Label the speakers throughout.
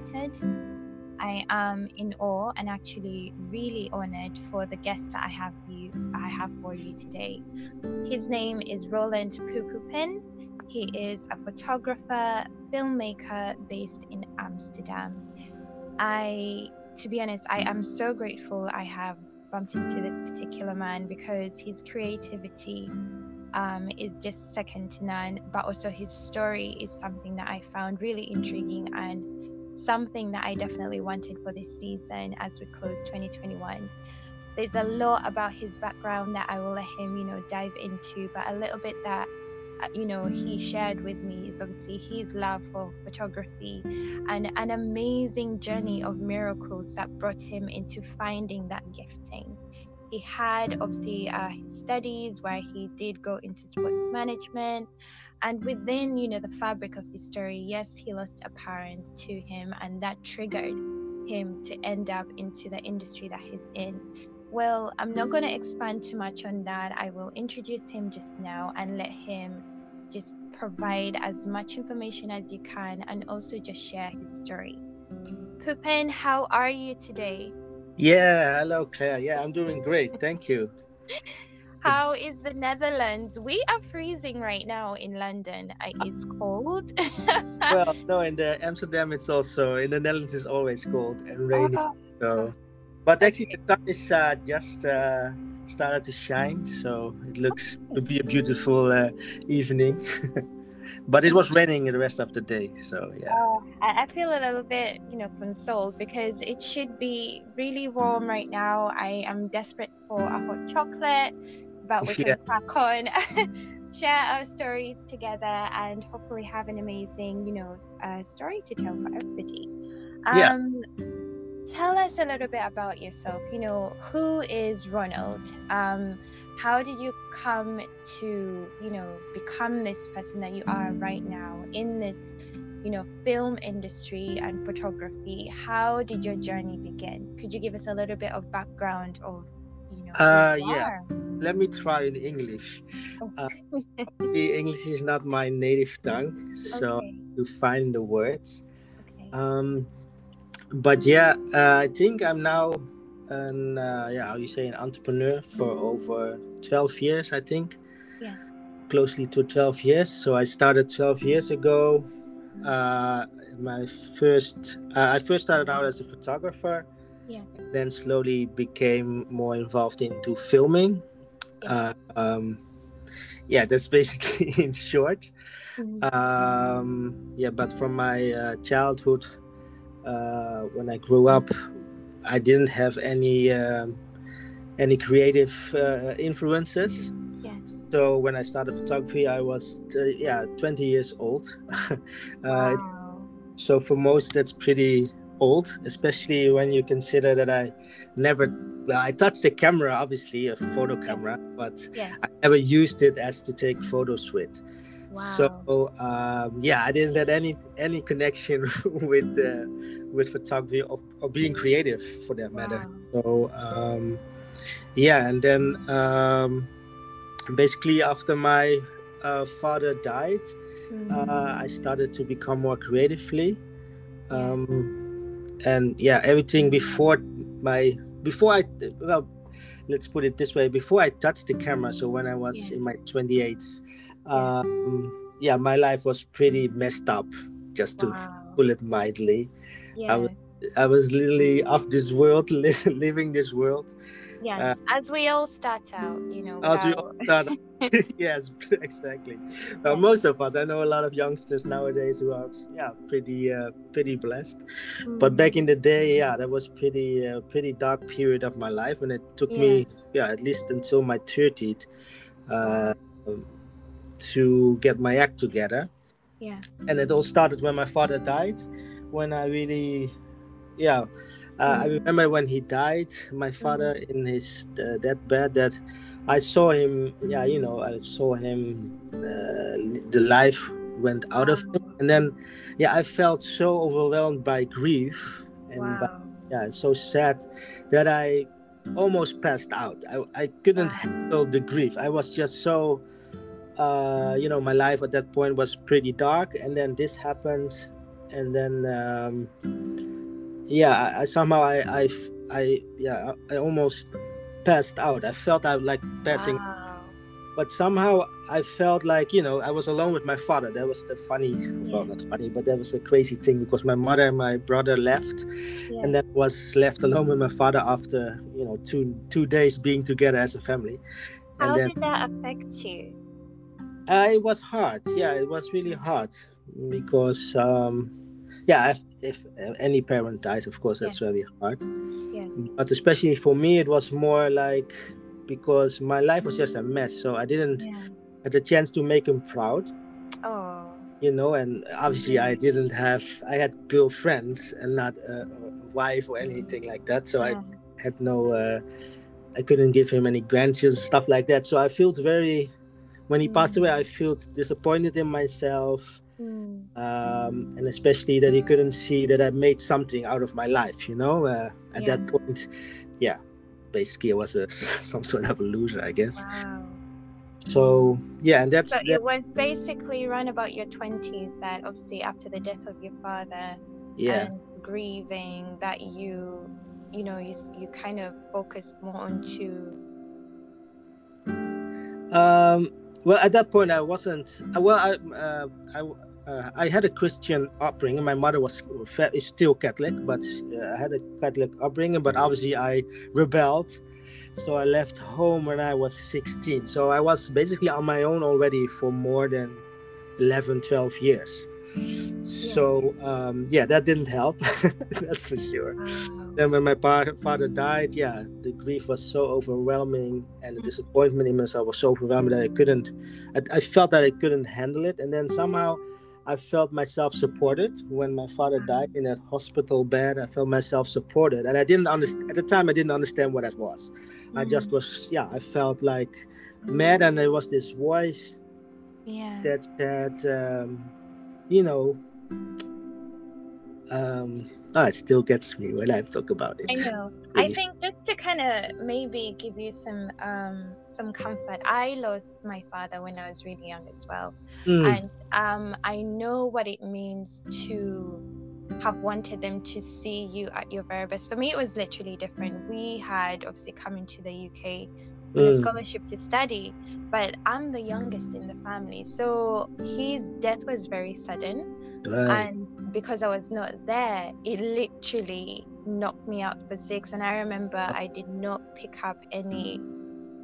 Speaker 1: excited. I am in awe and actually really honored for the guest that I have you I have for you today. His name is Roland Pupupin. He is a photographer, filmmaker based in Amsterdam. I to be honest, I am so grateful I have bumped into this particular man because his creativity um, is just second to none, but also his story is something that I found really intriguing and something that I definitely wanted for this season as we close 2021. There's a lot about his background that I will let him, you know, dive into, but a little bit that uh, you know he shared with me is obviously his love for photography and an amazing journey of miracles that brought him into finding that gifting he had obviously uh, his studies where he did go into sport management and within you know the fabric of his story yes he lost a parent to him and that triggered him to end up into the industry that he's in well, I'm not going to expand too much on that. I will introduce him just now and let him just provide as much information as you can and also just share his story. Pupin, how are you today?
Speaker 2: Yeah, hello, Claire. Yeah, I'm doing great. Thank you.
Speaker 1: How is the Netherlands? We are freezing right now in London. It's cold.
Speaker 2: well, no, in the Amsterdam, it's also in the Netherlands. It's always cold and rainy. Uh-huh. So, but actually, the sun is uh, just uh, started to shine, so it looks to be a beautiful uh, evening. but it was raining the rest of the day, so yeah.
Speaker 1: Uh, I feel a little bit, you know, consoled because it should be really warm right now. I am desperate for a hot chocolate, but we can yeah. crack on, share our stories together, and hopefully have an amazing, you know, uh, story to tell for everybody. Um, yeah tell us a little bit about yourself. You know, who is Ronald? Um, how did you come to, you know, become this person that you are right now in this, you know, film industry and photography? How did your journey begin? Could you give us a little bit of background of, you know,
Speaker 2: uh, you yeah. Let me try in English. Uh, English is not my native tongue, so okay. to find the words. Okay. Um, but yeah, uh, I think I'm now an uh, yeah, how you say an entrepreneur for over 12 years, I think.
Speaker 1: Yeah.
Speaker 2: Closely to 12 years. So I started 12 years ago. Uh, my first, uh, I first started out as a photographer.
Speaker 1: Yeah.
Speaker 2: Then slowly became more involved into filming. Yeah. Uh, um, yeah, that's basically in short. Mm-hmm. Um, yeah, but from my uh, childhood, uh, when I grew up, I didn't have any um, any creative uh, influences.
Speaker 1: Yes.
Speaker 2: So when I started photography, I was uh, yeah 20 years old.
Speaker 1: Uh, wow.
Speaker 2: So for most, that's pretty old, especially when you consider that I never well, I touched the camera, obviously a photo camera, but
Speaker 1: yeah.
Speaker 2: I never used it as to take photos with.
Speaker 1: Wow.
Speaker 2: So um, yeah, I didn't have any any connection with uh, with photography or, or being creative for that matter. Wow. So um, yeah, and then um, basically after my uh, father died, mm-hmm. uh, I started to become more creatively. Um, and yeah, everything before my before I well, let's put it this way: before I touched the camera, so when I was yeah. in my 28s, um, yeah, my life was pretty messed up, just to wow. put it mildly.
Speaker 1: Yeah.
Speaker 2: I was I was literally off this world, li- living this world.
Speaker 1: Yes, uh, as we all start out, you know. As we all start
Speaker 2: yes, exactly. Well, yeah. most of us, I know a lot of youngsters nowadays who are, yeah, pretty, uh, pretty blessed. Mm. But back in the day, yeah, that was pretty, uh, pretty dark period of my life, and it took yeah. me, yeah, at least until my thirtieth, uh, to get my act together.
Speaker 1: Yeah.
Speaker 2: And it all started when my father died when I really, yeah, uh, I mm. remember when he died, my father mm. in his uh, deathbed, that I saw him, yeah, you know, I saw him, uh, the life went out of him. And then, yeah, I felt so overwhelmed by grief and
Speaker 1: wow.
Speaker 2: by, yeah, so sad that I almost passed out. I, I couldn't wow. handle the grief. I was just so, uh, you know, my life at that point was pretty dark. And then this happened and then um, yeah, I, I somehow I, I, I, yeah, I almost passed out. I felt I like passing. Wow but somehow I felt like you know I was alone with my father. That was the funny, well, not funny, but that was a crazy thing because my mother and my brother left, yeah. and then was left alone with my father after you know two two days being together as a family.
Speaker 1: How
Speaker 2: then,
Speaker 1: did that affect you?
Speaker 2: Uh, it was hard. Yeah, it was really hard because um, yeah, if, if any parent dies, of course, that's yeah. very hard. Yeah. But especially for me, it was more like because my life was just a mess. So I didn't yeah. had the chance to make him proud. Oh. You know, and obviously I didn't have I had girlfriends and not a, a wife or anything like that. So yeah. I had no uh, I couldn't give him any grandchildren stuff like that. So I felt very when he mm. passed away I felt disappointed in myself. Mm. Um, and especially that he couldn't see that I made something out of my life, you know. Uh, at yeah. that point, yeah, basically I was a, some sort of a loser, I guess. Wow. So yeah, and that's.
Speaker 1: So that, it was basically around about your twenties that obviously after the death of your father. Yeah. Grieving that you, you know, you you kind of focused more onto.
Speaker 2: Um. Well, at that point, I wasn't. Well, I. Uh, I uh, I had a Christian upbringing. My mother was is still Catholic, but uh, I had a Catholic upbringing. But obviously, I rebelled, so I left home when I was 16. So I was basically on my own already for more than 11, 12 years. So um, yeah, that didn't help. That's for sure. Wow. Then when my pa- father died, yeah, the grief was so overwhelming, and the disappointment in myself was so overwhelming that I couldn't. I, I felt that I couldn't handle it, and then somehow I felt myself supported when my father died in that hospital bed. I felt myself supported, and I didn't understand at the time. I didn't understand what that was. Mm-hmm. I just mm. was, yeah, I felt like mad, and there was this voice,
Speaker 1: yeah,
Speaker 2: that that um, you know, um, oh, it still gets me when I talk about it.
Speaker 1: I know. I think just to kind of maybe give you some um, some comfort, I lost my father when I was really young as well, mm. and um, I know what it means to have wanted them to see you at your very best. For me, it was literally different. We had obviously coming to the UK mm. a scholarship to study, but I'm the youngest in the family, so his death was very sudden. Right. And because I was not there, it literally knocked me out for six. And I remember I did not pick up any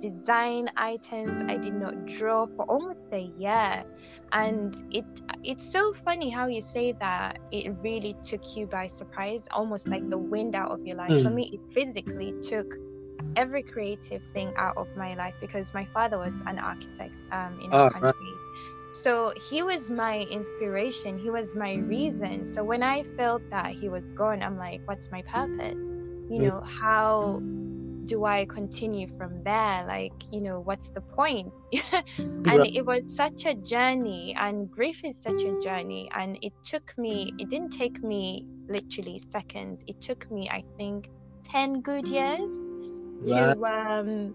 Speaker 1: design items. I did not draw for almost a year. And it it's so funny how you say that it really took you by surprise, almost like the wind out of your life. Mm. For me, it physically took every creative thing out of my life because my father was an architect um, in our oh, country. Right so he was my inspiration, he was my reason. So when I felt that he was gone, I'm like, what's my purpose? You know, how do I continue from there? Like, you know, what's the point? and it was such a journey, and grief is such a journey. And it took me, it didn't take me literally seconds, it took me, I think, 10 good years to um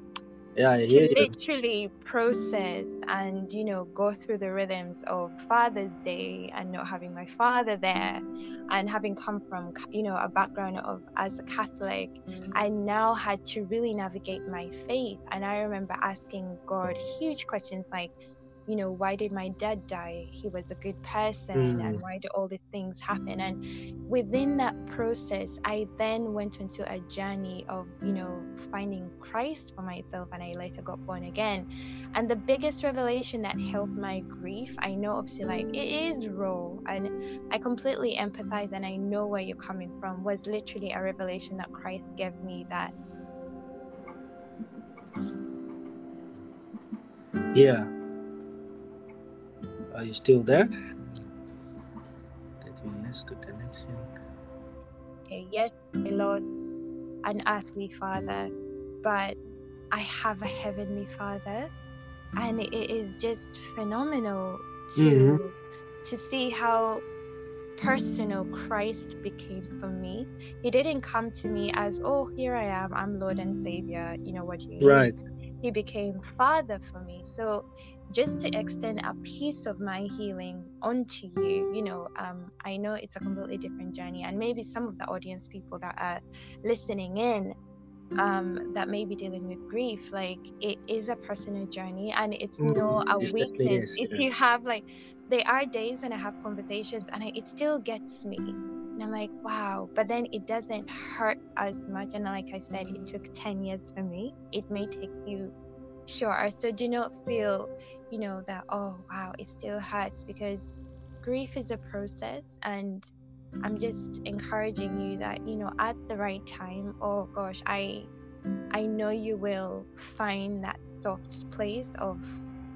Speaker 2: yeah I hear
Speaker 1: to you. literally process and you know go through the rhythms of father's day and not having my father there and having come from you know a background of as a catholic i now had to really navigate my faith. And i remember asking god huge questions like you know why did my dad die? He was a good person mm. and why did all these things happen? And within that process i then went into a journey of you know finding christ for myself and i later got born again. And the biggest revelation that helped my grief i know obviously like it is raw and i completely empathize and i know where you're coming from was literally a revelation that christ gave me that
Speaker 2: yeah are you still there? Did we lose the connection?
Speaker 1: Okay, yes, my Lord, an earthly father, but I have a heavenly father, and it is just phenomenal to mm-hmm. to see how personal Christ became for me. He didn't come to me as, oh, here I am, I'm Lord and Savior. You know what you mean?
Speaker 2: Right
Speaker 1: he became father for me. So just to extend a piece of my healing onto you you know um, i know it's a completely different journey and maybe some of the audience people that are listening in um, that may be dealing with grief like it is a personal journey and it's mm, no a weakness if you have like there are days when i have conversations and I, it still gets me and i'm like wow but then it doesn't hurt as much and like i said it took 10 years for me it may take you sure so do not feel you know that oh wow it still hurts because grief is a process and i'm just encouraging you that you know at the right time oh gosh i i know you will find that soft place of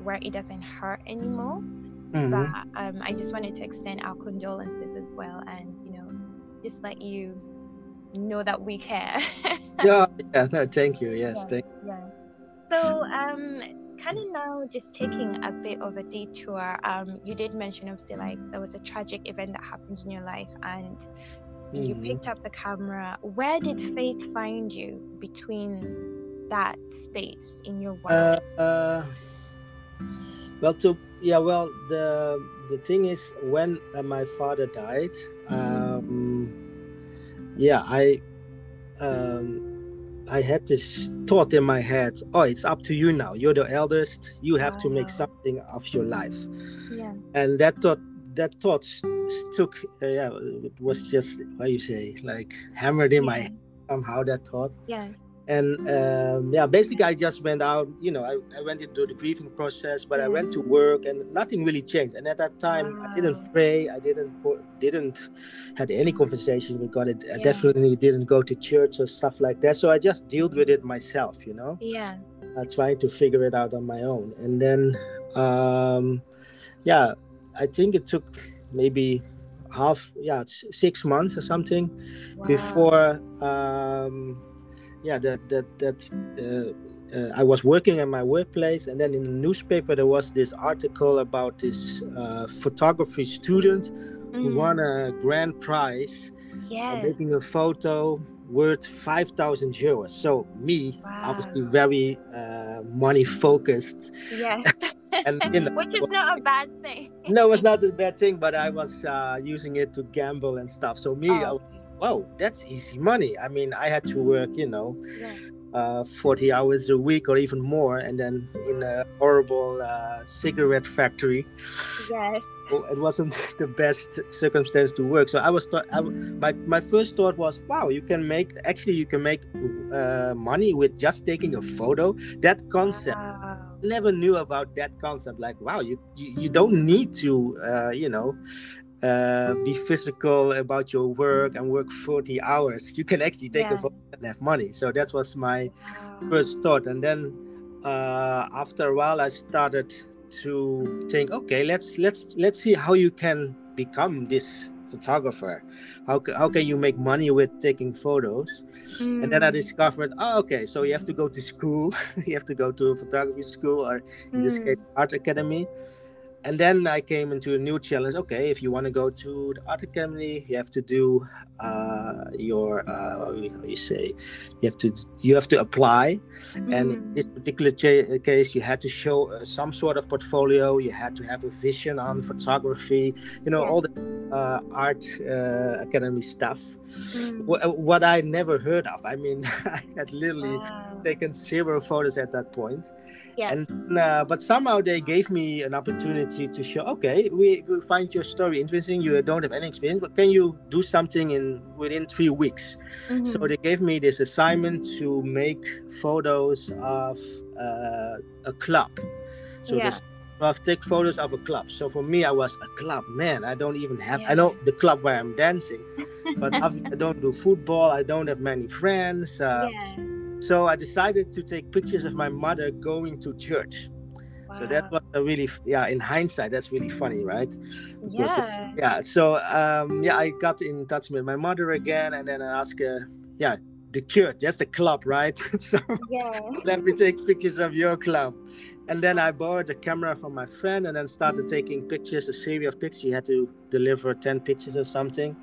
Speaker 1: where it doesn't hurt anymore mm-hmm. but um, i just wanted to extend our condolences as well and just let you know that we care
Speaker 2: yeah yeah no thank you yes yeah, thank
Speaker 1: yeah so, um, kind of now just taking a bit of a detour. Um, you did mention obviously like there was a tragic event that happened in your life, and mm-hmm. you picked up the camera. Where did faith find you between that space in your world?
Speaker 2: Uh, uh, well, to yeah, well the the thing is when uh, my father died, um, yeah, I. Um, I had this thought in my head, oh, it's up to you now. You're the eldest. You have wow. to make something of your life. Yeah. And that thought, that thought stuck. Uh, yeah, it was just what you say, like hammered in yeah. my head somehow. That thought.
Speaker 1: Yeah
Speaker 2: and um, yeah basically i just went out you know i, I went into the grieving process but i went to work and nothing really changed. And at that time wow. i didn't pray i didn't didn't had any conversation with god i yeah. definitely didn't go to church or stuff like that. So i just dealt with it myself you know?
Speaker 1: Yeah.
Speaker 2: Uh, trying to figure it out on my own. And then um yeah i think it took maybe half yeah six months or something wow. before um yeah that that that uh, uh, I was working at my workplace, and then in the newspaper there was this article about this uh, photography student mm. who won a grand prize
Speaker 1: yes.
Speaker 2: making a photo worth five thousand euros. So me, wow. obviously very uh, money focused.
Speaker 1: Yeah. and you know, which is not a bad thing.
Speaker 2: no, it's not a bad thing, but I was uh, using it to gamble and stuff. So me, oh. I wow, that's easy money. I mean, I had to work, you know, yeah. uh, 40 hours a week or even more, and then in a horrible uh, cigarette factory.
Speaker 1: Yes.
Speaker 2: It wasn't the best circumstance to work. So I was, th- I, my, my first thought was, wow, you can make, actually, you can make uh, money with just taking a photo. That concept. Wow. Never knew about that concept. Like, wow, you you, you don't need to, uh, you know, uh, be physical about your work and work 40 hours you can actually take yeah. a photo and have money so that was my first thought and then uh, after a while i started to think okay let's let's let's see how you can become this photographer how, how can you make money with taking photos mm. and then i hmm. discovered oh okay so you have to go to school you have to go to a photography school or in mm. this case hmm. art academy and then I came into a new challenge. Okay, if you want to go to the art academy, you have to do uh, your uh, how you say, you have to you have to apply. Mm-hmm. And in mm. this particular ch- case, you had to show uh, some sort of portfolio. You had to have a vision on photography. You know yeah. all the uh, art uh, academy stuff. Mm. W- what I never heard of. I mean, I had literally wow. taken zero photos at that point
Speaker 1: yeah.
Speaker 2: And uh, but somehow they gave me an opportunity to show. Okay, we, we find your story interesting. You don't have any experience, but can you do something in within three weeks? Mm-hmm. So they gave me this assignment to make photos of uh, a club. So yeah. this I've take photos of a club. So for me, I was a club man. I don't even have. Yeah. I know the club where I'm dancing, but I don't do football. I don't have many friends. Uh, yeah. So I decided to take pictures of my mother going to church. Wow. So that was a really, yeah, in hindsight, that's really funny, right?
Speaker 1: Because, yeah.
Speaker 2: Yeah. So, um, yeah, I got in touch with my mother again and then I asked her, yeah, the church, that's the club, right? so
Speaker 1: yeah.
Speaker 2: let me take pictures of your club. And then I borrowed the camera from my friend and then started taking pictures, a series of pictures. You had to deliver 10 pictures or something.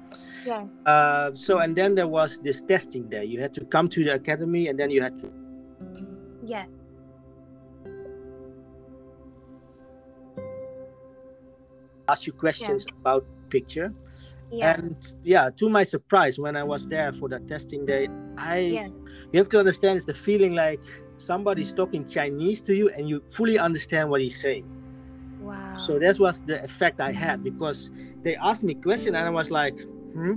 Speaker 1: Yeah. Uh,
Speaker 2: so, and then there was this testing there. You had to come to the academy and then you had to.
Speaker 1: Yeah.
Speaker 2: Ask you questions yeah. about picture. Yeah. And yeah, to my surprise, when I was there for that testing day, I yeah. you have to understand it's the feeling like somebody's talking Chinese to you and you fully understand what he's saying.
Speaker 1: Wow.
Speaker 2: So that was the effect I had because they asked me question and I was like, hmm,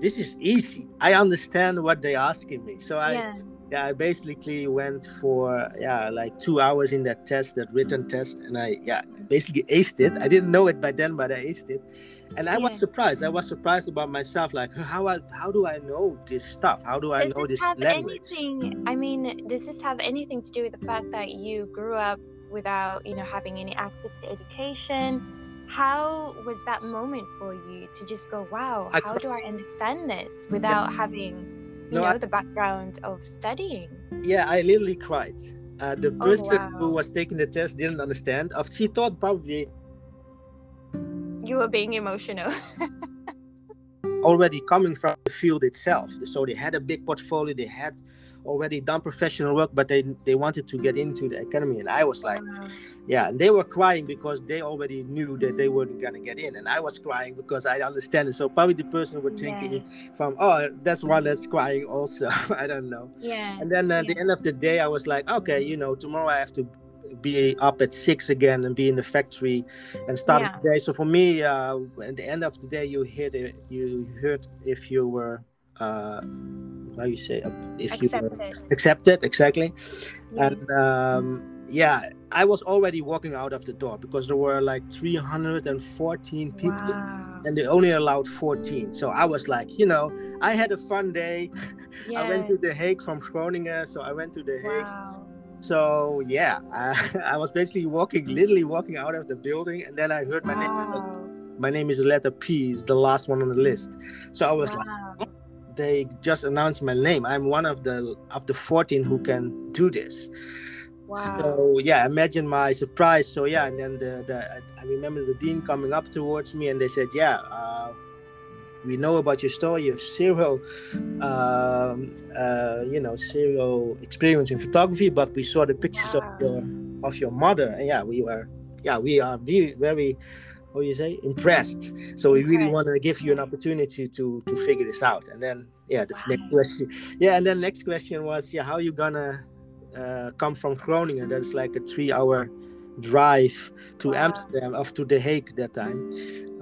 Speaker 2: this is easy. I understand what they're asking me. So I yeah. yeah, I basically went for yeah, like two hours in that test, that written test, and I yeah, basically aced it. I didn't know it by then, but I aced it and I yeah. was surprised. I was surprised about myself. Like, how I, how do I know this stuff? How do I
Speaker 1: does
Speaker 2: know this language?
Speaker 1: Anything, I mean, does this have anything to do with the fact that you grew up without, you know, having any access to education? How was that moment for you to just go, wow, how I, do I understand this without yeah. having, you no, know, I, the background of studying?
Speaker 2: Yeah, I literally cried. Uh, the person oh, wow. who was taking the test didn't understand. She thought probably
Speaker 1: you were being emotional.
Speaker 2: already coming from the field itself. So they had a big portfolio, they had already done professional work, but they they wanted to get into the academy. And I was like, yeah, and they were crying because they already knew that they weren't gonna get in. And I was crying because I understand it. So probably the person was thinking yeah. from, oh, that's one that's crying also. I don't know.
Speaker 1: Yeah.
Speaker 2: And then at yeah. the end of the day, I was like, okay, you know, tomorrow I have to be up at six again and be in the factory and start yeah. the day. So for me, uh, at the end of the day, you hear the, you heard if you were uh, how you say if accepted. you were accepted exactly, yeah. and um, yeah, I was already walking out of the door because there were like 314 people wow. and they only allowed 14. So I was like, you know, I had a fun day. I went to The Hague from Groningen, so I went to The Hague. Wow so yeah, I, I, was basically walking, literally walking out of the building, and then I heard my wow. name. my name is letter P, is the last one on the list. So I was wow. like, they just announced my name. I'm one of the of the 14 who can do this.
Speaker 1: Wow.
Speaker 2: So yeah, imagine my surprise. So yeah, and then the, the I remember the dean coming up towards me and they said, yeah. Uh, we know about your story. You have zero, um, uh, you know, zero experience in photography, but we saw the pictures of your of your mother, and yeah, we were, yeah, we are very, very, how you say, impressed. So we really want to give you an opportunity to to figure this out. And then, yeah, the wow. next question, yeah, and then next question was, yeah, how you gonna uh, come from Groningen? That's like a three-hour drive to wow. Amsterdam, off to The Hague that time.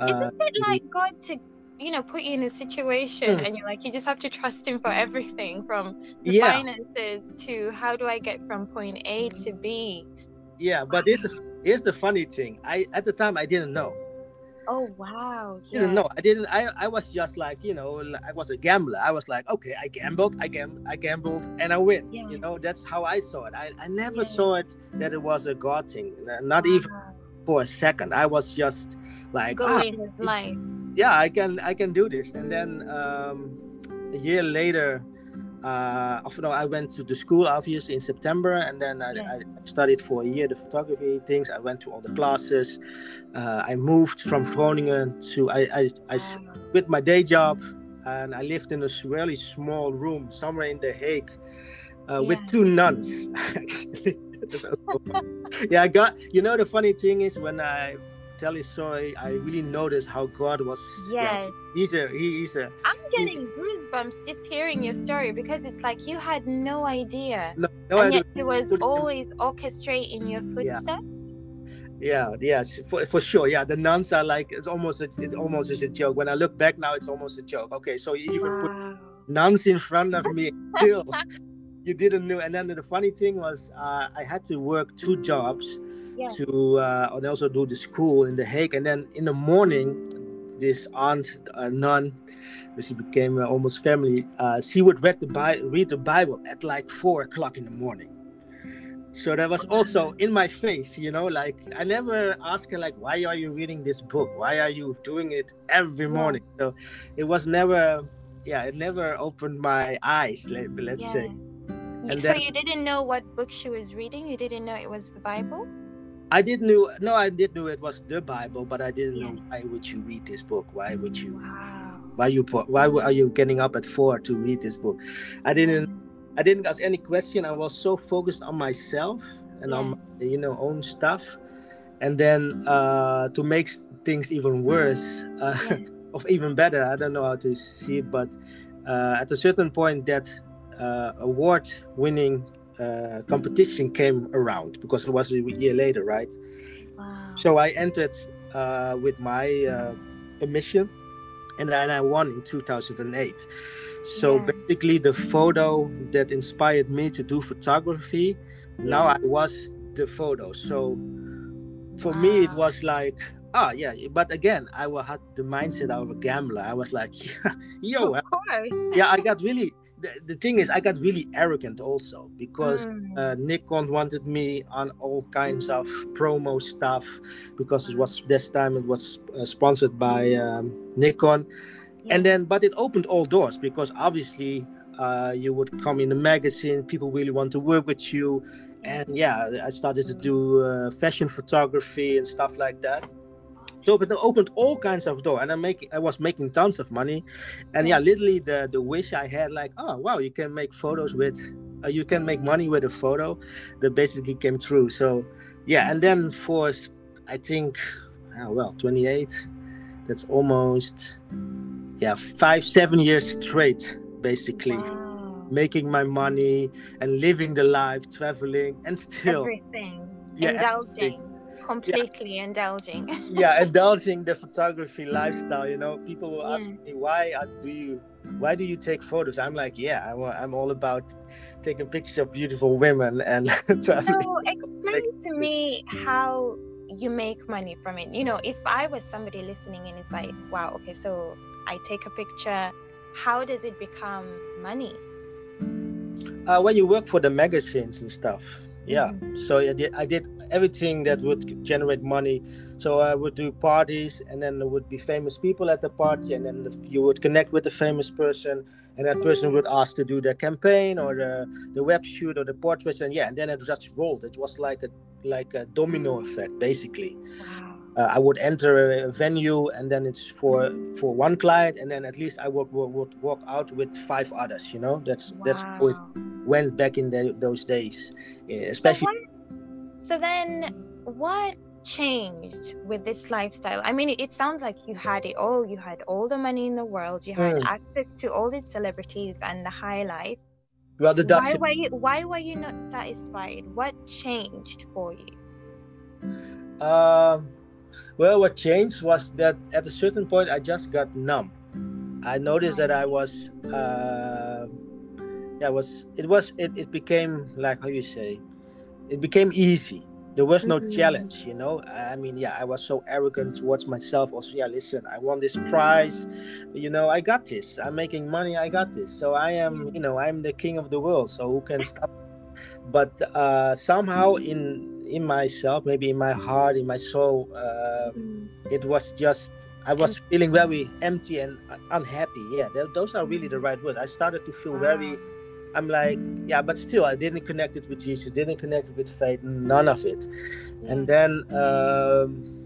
Speaker 1: Uh, Isn't it like God to you know put you in a situation mm. and you're like you just have to trust him for everything from the yeah. finances to how do i get from point a to b
Speaker 2: yeah but it's the, here's the funny thing i at the time i didn't know
Speaker 1: oh wow
Speaker 2: yeah. didn't know i didn't i i was just like you know i was a gambler i was like okay i gambled i gam i gambled and i win yeah. you know that's how i saw it i, I never yeah. saw it that it was a god thing not wow. even for a second i was just like
Speaker 1: going ah, life
Speaker 2: yeah i can i can do this and then um, a year later uh, I went to the school obviously in September, and then I, yeah. I, studied for a year the photography things. I went to all the classes. Uh, I moved from Groningen to I, I, I quit my day job, and I lived in a really small room somewhere in The Hague uh, yeah. with two nuns. Actually, yeah, I got. You know, the funny thing is when I tell his story, I really noticed how God was.
Speaker 1: Yes.
Speaker 2: he's a he, he's a.
Speaker 1: I'm getting he, goosebumps just hearing your story because it's like you had no idea.
Speaker 2: No, no
Speaker 1: and yet it was always orchestrating your footsteps.
Speaker 2: Yeah. yeah yes for, for sure yeah the nuns are like it's almost it's, it almost is a joke when i look back now it's almost a joke okay so you even wow. put nuns in front of me still you didn't know and then the funny thing was uh, i had to work two jobs yeah. to uh, and also do the school in The Hague. And then in the morning, this aunt, a nun, she became uh, almost family. Uh, she would read the Bi- read the Bible at like four o'clock in the morning. So that was also in my face, you know. Like I never asked her, like, why are you reading this book? Why are you doing it every morning? So it was never, yeah, it never opened my eyes. Let, let's yeah. say.
Speaker 1: And so then, you didn't know what book she was reading. You didn't know it was the Bible.
Speaker 2: I didn't know. No, I did know it was the Bible, but I didn't know why would you read this book? Why would you?
Speaker 1: Wow.
Speaker 2: Why you? Why are you getting up at four to read this book? I didn't. I didn't ask any question. I was so focused on myself and yeah. on my, you know own stuff, and then uh, to make things even worse, uh, yeah. of even better. I don't know how to see it, but uh, at a certain point, that uh, award-winning uh, competition came around because it was a year later, right? Wow. So I entered uh, with my uh, emission, and then I won in 2008. So yeah. basically, the photo that inspired me to do photography, yeah. now I was the photo. So for wow. me, it was like, ah, yeah. But again, I had the mindset of a gambler. I was like, yo, yeah, I got really the, the thing is, I got really arrogant also because mm. uh, Nikon wanted me on all kinds of promo stuff because it was this time it was uh, sponsored by um, Nikon, yeah. and then but it opened all doors because obviously uh, you would come in the magazine, people really want to work with you, and yeah, I started to do uh, fashion photography and stuff like that so but it opened all kinds of door and i make i was making tons of money. And yeah literally the the wish i had like oh wow you can make photos with uh, you can make money with a photo that basically came true so yeah and then for i think oh, well 28 that's almost yeah five seven years straight basically. Wow. making my money and living the life traveling and still
Speaker 1: everything. Yeah, indulging. everything completely yeah. indulging
Speaker 2: yeah indulging the photography lifestyle you know people will ask yeah. me why do you why do you take photos i'm like yeah i'm, I'm all about taking pictures of beautiful women and
Speaker 1: traveling. so explain to me how you make money from it you know if i was somebody listening and it's like wow okay so i take a picture how does it become money
Speaker 2: uh, when you work for the magazines and stuff yeah mm-hmm. so I did, I did everything that would generate money. So i would do parties and then there would be famous people at the party and then you would connect with the famous person and that person would ask to do the campaign or the, the web shoot or the portraits and yeah and then it just rolled. It was like a like a domino effect basically. Wow. Uh, I would enter a venue and then it's for for one client and then at least I would, would, would walk out with five others you know? That's wow. that's how it went back in the, those days. Especially
Speaker 1: so, then what changed with this lifestyle? I mean it, sounds like you had it all. You had all the money in the world. You had mm. access to all the celebrities and the high life. Well the why were you why were you not satisfied? What changed for you?
Speaker 2: Um well, what changed was that at a certain point I just got numb. I noticed that I was, uh, yeah, was it was it, it became like how you say, it became easy. There was no mm-hmm. challenge, you know. I mean, yeah, I was so arrogant towards myself. Also, yeah, listen, I won this prize, you know, I got this. I'm making money, I got this. So I am, you know, I'm the king of the world. So who can stop? But uh, somehow in in myself, maybe in my heart, in my soul, uh, it was just I was feeling very empty and unhappy. Yeah, those are really the right words. I started to feel very. I'm like, yeah, but still, I didn't connect it with Jesus, didn't connect it with faith, none of it. And then. Um,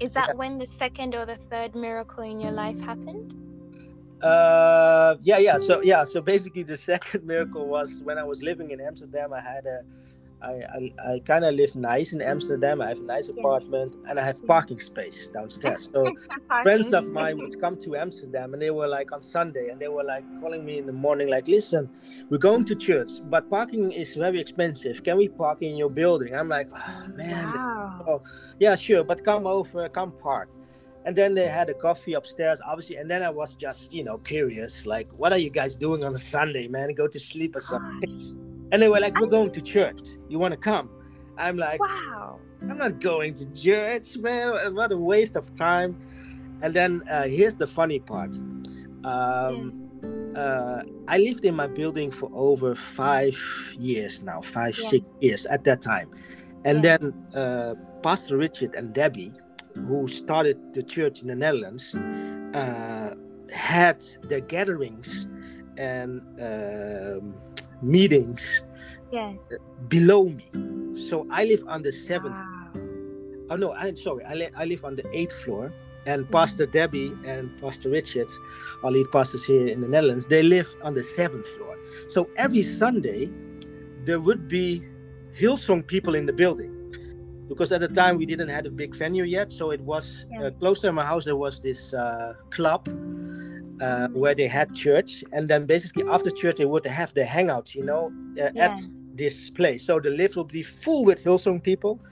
Speaker 1: Is that yeah. when the second or the third miracle in your life happened?
Speaker 2: Uh, yeah, yeah. So yeah, so basically, the second miracle was when I was living in Amsterdam. I had a I, I, I kind of live nice in Amsterdam. I have a nice apartment and I have parking space downstairs. So friends of mine would come to Amsterdam and they were like on Sunday and they were like calling me in the morning, like, listen, we're going to church, but parking is very expensive. Can we park in your building? I'm like, oh, oh man, wow. oh, yeah, sure, but come over, come park. And then they had a coffee upstairs, obviously. And then I was just, you know, curious, like, what are you guys doing on a Sunday, man? Go to sleep or ah. something. And they were like, We're going to church. You want to come? I'm like, Wow. I'm not going to church, man. What a waste of time. And then uh, here's the funny part. Um, yeah. uh, I lived in my building for over five years now, five, yeah. six years at that time. And yeah. then uh, Pastor Richard and Debbie, who started the church in the Netherlands, uh, had their gatherings and um, meetings
Speaker 1: yes. Uh,
Speaker 2: below me. So I live on the seventh. Wow. Oh no, I'm sorry. I, li- I live on the eighth floor. And mm-hmm. Pastor Debbie and Pastor Richards, our lead pastors here in the Netherlands, they live on the seventh floor. So every Sunday, there would be Hillsong people in the building. Because at the time we didn't have a big venue yet. So it was
Speaker 1: Yeah.
Speaker 2: uh, close to my house. There was this uh, club uh, where they had church, and then basically after church they would have the hangouts, you know, uh,
Speaker 1: Yeah.
Speaker 2: at this place. So the lift will be full with Hillsong people.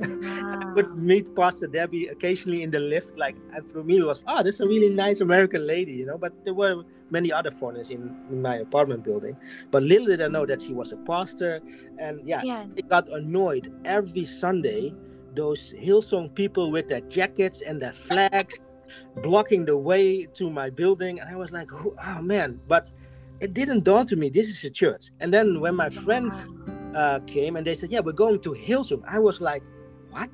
Speaker 1: Wow.
Speaker 2: would meet Pastor Debbie occasionally in the lift, like, and for me it was, ah, oh, this is a really nice American lady, you know. But there were many other foreigners in, in my apartment building. But little did I know that she was a pastor, and yeah,
Speaker 1: Yeah.
Speaker 2: I got annoyed every Sunday. Those Hillsong people with their jackets and their flags blocking the way to my building, and I was like, oh, oh, man! But it didn't dawn to me this is a church. And then when my friends
Speaker 1: Wow.
Speaker 2: uh, came and they said, "Yeah, we're going to Hillsong," I was like, "What?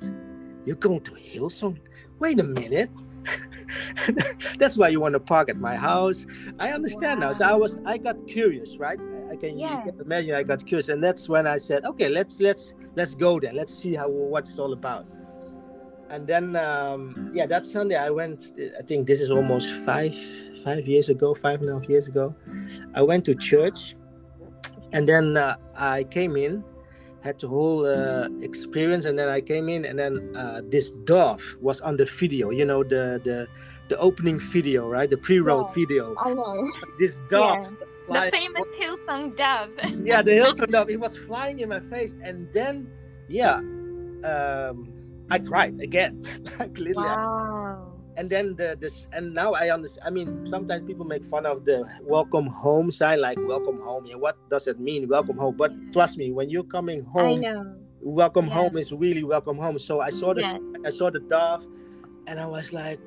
Speaker 2: You're going to Hillsong? Wait a minute." That's why you want to park at my house. I understand now. So I was, I got curious, right? I- can,
Speaker 1: Yeah.
Speaker 2: can imagine I got curious, and that's when I said, "Okay, let's let's let's go there. Let's see how what it's all about." And then, um, yeah, that Sunday I went. I think this is almost five five years ago, five and a half years ago. I went to church, and then uh, I came in, had the whole uh, experience, and then I came in, and then uh, this dove was on the video. You know, the the the opening video, right? The pre-roll
Speaker 1: Yeah.
Speaker 2: video.
Speaker 1: I know.
Speaker 2: This dove.
Speaker 1: The
Speaker 2: flying-
Speaker 1: famous Hillsong dove.
Speaker 2: yeah, the Hillsong dove. It was flying in my face, and then, yeah, um, I cried again, like literally.
Speaker 1: Wow.
Speaker 2: And then the this, and now I understand. I mean, sometimes people make fun of the welcome home sign, like welcome home. Yeah, what does it mean, welcome home? But trust me, when you're coming home, welcome home is really welcome home. So I saw the. I saw the dove, and I was like,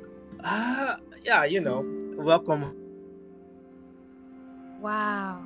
Speaker 2: ah, yeah, you know, welcome.
Speaker 1: Wow.